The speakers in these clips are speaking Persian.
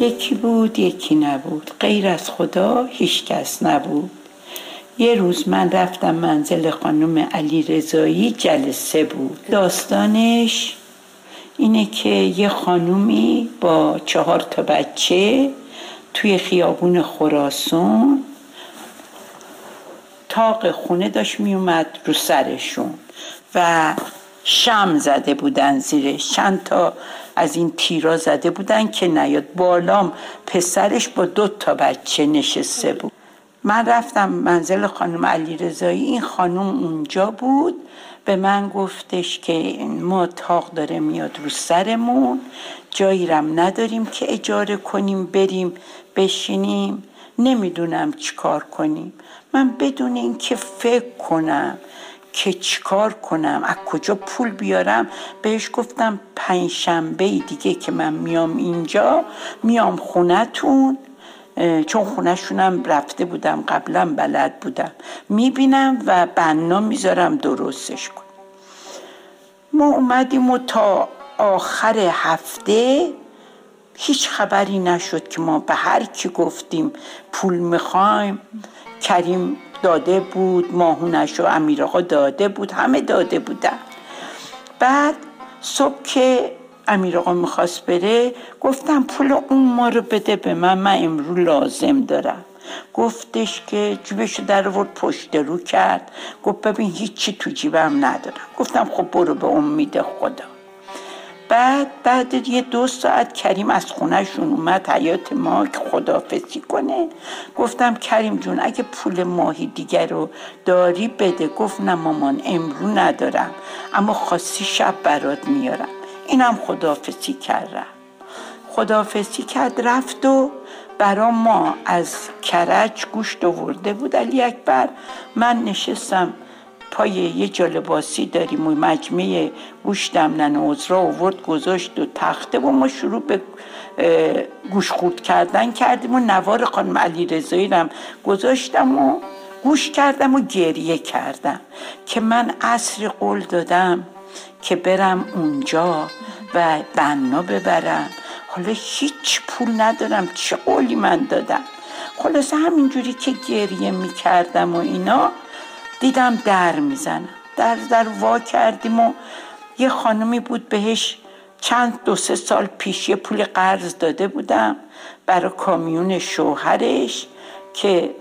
یکی بود یکی نبود. غیر از خدا هیچ کس نبود. یه روز من رفتم منزل خانم علی رضایی جلسه بود. داستانش اینه که یه خانومی با چهار تا بچه توی خیابون خراسون تاق خونه داشت میومد رو سرشون و شم زده بودن زیرش چند تا از این تیرا زده بودن که نیاد. بالام پسرش با دو تا بچه نشسته بود. من رفتم منزل خانم علی رضایی این خانم اونجا بود. به من گفتش که ما تاق داره میاد رو سرمون. جایی رم نداریم که اجاره کنیم بریم بشینیم. نمی‌دونم چیکار کنیم. من بدون اینکه فکر کنم که چیکار کنم از کجا پول بیارم؟ بهش گفتم پنجشنبه دیگه که من میام اینجا میام خونتون چون خونهشونم رفته بودم قبلا بلد بودم. می‌بینم و بنا می‌ذارم درستش کن ما اومدیم و تا آخر هفته هیچ خبری نشد که ما به هر کی گفتیم پول می‌خوایم. کریم داده بود ماهونش و امیر داده بود همه داده بودن. بعد صبح که امیر آقا می‌خواست بره گفتم پول اون ما رو بده به من من امرو لازم دارم. گفتش که جیبشو در ورد پشت رو کرد. گفت ببین هیچی تو جیبم ندارم. گفتم خب برو به امید خدا. بعد بعد یه دو ساعت کریم از خونهشون اومد حیات ما که خدافزی کنه. گفتم کریم جون اگه پول ماهی دیگر رو داری بده. گفت نه مامان امرو ندارم اما خاصی شب برات میارم. اینم خدافزی کرد خدافزی کرد رفت و برا ما از کرج گوشت آورده بود. علی اکبر من نشستم پای یه جالباسی داریم و مجمع گوشتم ننه عذرا آورد گذاشت و تخته و ما شروع به گوش خورد کردن کردیم و نوار خانم علی رضایی رم گذاشتم و گوش کردم و گریه کردم که من عصر قول دادم که برم اونجا و بنا ببرم. حالا هیچ پول ندارم چه قولی من دادم؟ خلاصه همینجوری که گریه می‌کردم و اینا دیدم در می‌زنم در در وا کردیم و یه خانمی بود بهش چند دو سه سال پیش یه پول قرض داده بودم برای کامیون شوهرش که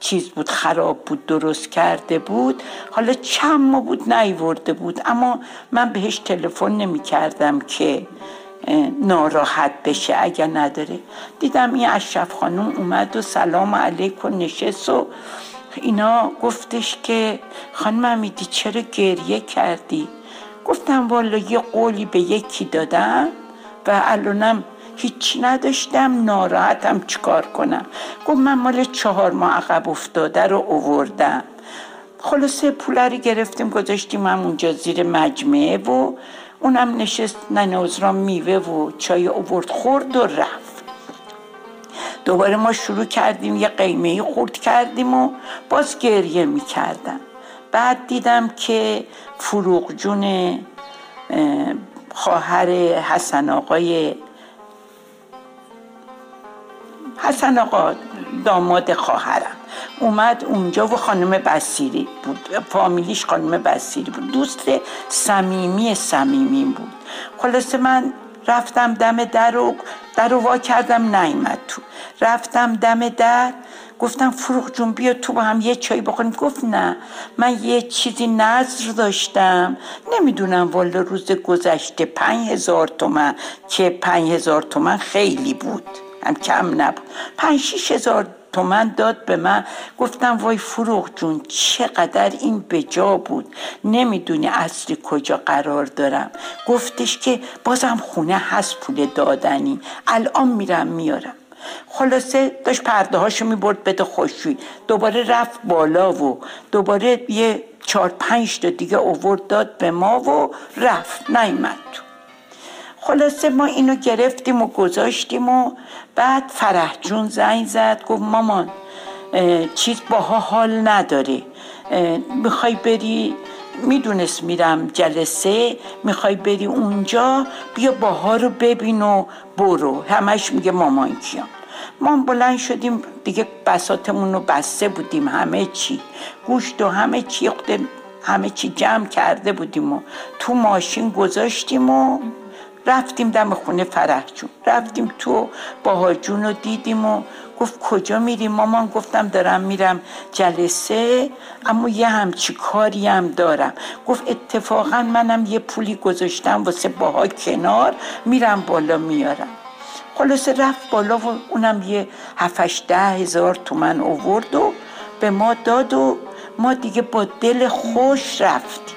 چیز بود خراب بود درست کرده بود. حالا چند ما بود نیورده بود اما من بهش تلفن نمی کردم که ناراحت بشه اگر نداره. دیدم این اشرف خانم اومد و سلام علیکم نشست و اینا گفتش که خانم امیدی چرا گریه کردی؟ گفتم والا یه قولی به یکی دادم و الانم هیچ نداشتم ناراحتم چیکار کنم؟ گفت من مال چهار ماه عقب افتاده رو اووردم. خلاصه پول رو گرفتیم گذاشتیم هم اونجا زیر مجمعه و اونم نشست ننوزرا میوه و چای اوورد خورد و رفت. دوباره ما شروع کردیم یه قیمه خورد کردیم و باز گریه می‌کردم. بعد دیدم که فروغ جون خواهر حسن آقای حسن آقا داماد خواهرم. اومد اونجا و خانم بسیری بود. فامیلیش خانم بسیری بود. دوست صمیمی صمیمی بود. خلاصه من رفتم دم در رو در رو وا کردم نیمد تو. رفتم دم در گفتم فروغ جون بیا تو با هم یه چای بخوریم. گفت نه من یه چیزی نظر داشتم. نمی‌دونم والا روز گذشته پنج هزار تومن که پنج هزار تومن خیلی بود. هم کم نبود. پنج شیش هزار تومن داد به من. گفتم وای فروغ جون چقدر این بجا بود؟ نمی‌دونی اصلی کجا قرار دارم. گفتش که بازم خونه هست پول دادنی. الان میرم میارم. خلاصه داشت پرده هاشو می‌برد بده خوشوی دوباره رفت بالا و دوباره یه چهار پنج تا دیگه اوورد داد به ما و رفت. نیمد تو خلاصه ما اینو گرفتیم و گذاشتیم و بعد فرح جون زنگ زد گفت مامان چیز باها حال نداره. می‌خوای بری؟ می‌دونست میرم جلسه می‌خوای بری اونجا؟ بیا باها رو ببین و برو. همش میگه مامان کیان. ما بلند شدیم دیگه بساتمون رو بسته بودیم همه چی. گوشت و همه چی همه چی جمع کرده بودیم و تو ماشین گذاشتیم و رفتیم دم خونه فرح جون. رفتیم تو باها جون رو دیدیم و گفت کجا میریم؟ مامان گفتم دارم میرم جلسه اما یه همچی کاری هم دارم. گفت اتفاقا منم یه پولی گذاشتم واسه باها کنار میرم بالا میارم. خلاصه رفت بالا و اونم یه هفتش ده هزار تومن اوورد و به ما داد و ما دیگه با دل خوش رفتیم.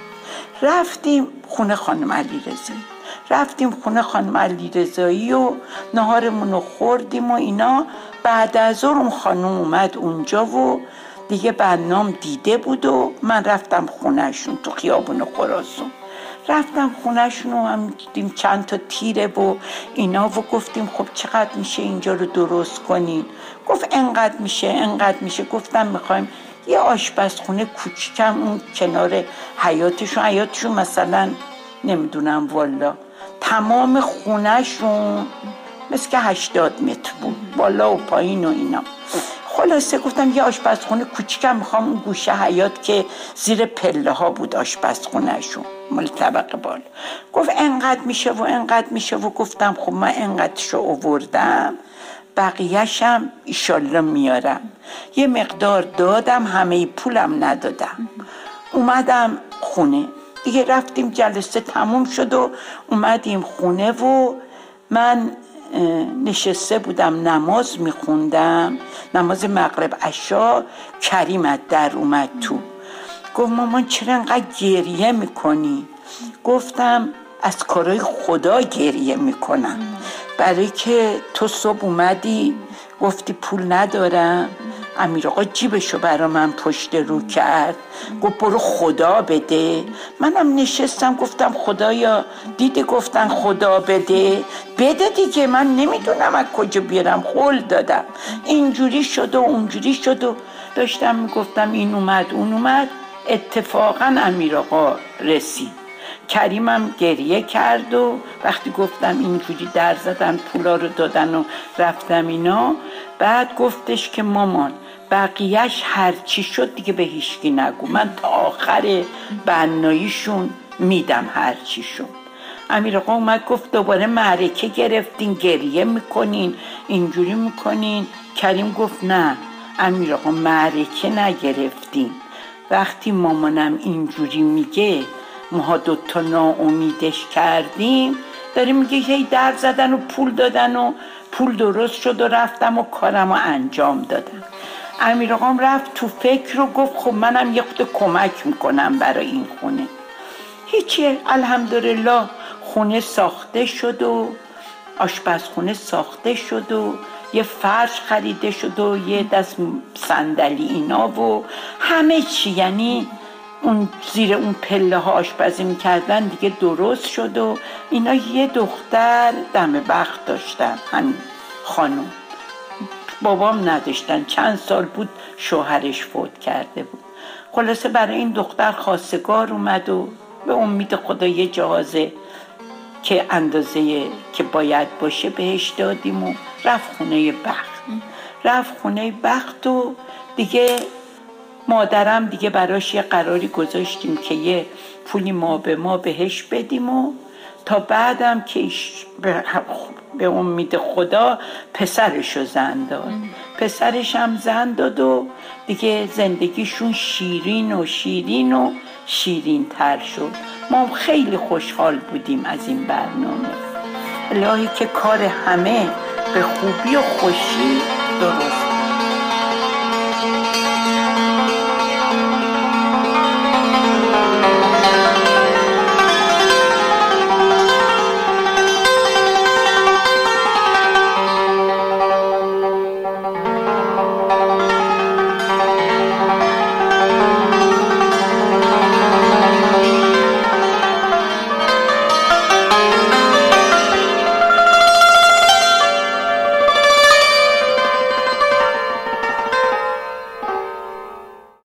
رفتیم خونه خانم علی رزایی رفتیم خونه خانم علی رزایی و نهارمون رو خوردیم و اینا. بعد از اون خانم اومد اونجا و دیگه برنام دیده بود و من رفتم خونهشون تو خیابون خراسون رفتم خونهشون و هم دیدیم چند تا تیره و اینا و گفتیم خب چقدر میشه اینجا رو درست کنین. گفت انقدر میشه انقدر میشه. گفتم می‌خوایم یه آشپزخونه کوچیکم اون کنار حیاتشون حیاتشون مثلا نمی‌دونم والا تمام خونهشون مثل که هشتاد متر بود بالا و پایین و اینا. خلاصه گفتم یه آشپزخونه کوچیکم می‌خوام اون گوشه حیات که زیر پله ها بود آشپزخونهشون مال طبقه بالا. گفت انقدر میشه و انقدر میشه و گفتم خب من انقدرشو اووردم بقیهشم ایشالله میارم. یه مقدار دادم همه پولم ندادم. اومدم خونه. دیگه رفتیم جلسه تموم شد و اومدیم خونه و من نشسته بودم نماز میخوندم نماز مغرب عشا کریم در اومد تو. گفت مامان چرا انقدر گریه می‌کنی؟ گفتم از کارای خدا گریه می‌کنم. برای که تو صبح اومدی گفتی پول ندارم. امیر آقا جیبشو برا من پشت رو کرد. گفت برو خدا بده. منم نشستم گفتم خدایا. دیدی گفتن خدا بده. بده دیگه من نمی‌دونم از کجا بیارم. خول دادم. اینجوری شد و اونجوری شد و داشتم می‌گفتم این اومد اون اومد. اتفاقا امیر آقا رسید. کریمم گریه کرد و وقتی گفتم اینجوری در زدن پولا رو دادن و رفتم اینا بعد گفتش که مامان بقیهش هرچی شد دیگه به هیچکی نگو. من تا آخر بناییشون میدم هرچی شد. امیر آقا اومد گفت دوباره معرکه گرفتین گریه می‌کنین اینجوری می‌کنین. کریم گفت نه امیر آقا معرکه نگرفتین. وقتی مامانم اینجوری میگه ماها دوتا ناامیدش کردیم. داریم میگه هی در زدن و پول دادن و پول درست شد و رفتم و کارم رو انجام دادم. امیر آقام رفت تو فکر رو گفت خب منم یه خود کمک می‌کنم برای این خونه. هیچی. الحمدلله خونه ساخته شد و آشپزخونه ساخته شد و یه فرش خریده شد و یه دست صندلی اینا و همه چی. یعنی اون زیر اون پله ها آشپزی می‌کردن دیگه درست شد و اینا یه دختر دم بخت داشتن. همین خانم. بابام نداشتن. چند سال بود شوهرش فوت کرده بود. خلاصه برای این دختر خواستگار اومد و به امید خدا یه جهازه که اندازه که باید باشه بهش دادیم و رفت خونه بخت. رفت خونه بخت و دیگه مادرم دیگه براش یه قراری گذاشتیم که یه پولی ما به ما بهش بدیم و تا بعدم که به امید خدا پسرش رو زن داد. پسرش هم زن داد و دیگه زندگیشون شیرین و شیرین و شیرین تر شد. ما خیلی خوشحال بودیم از این برنامه. الهی که کار همه به خوبی و خوشی درست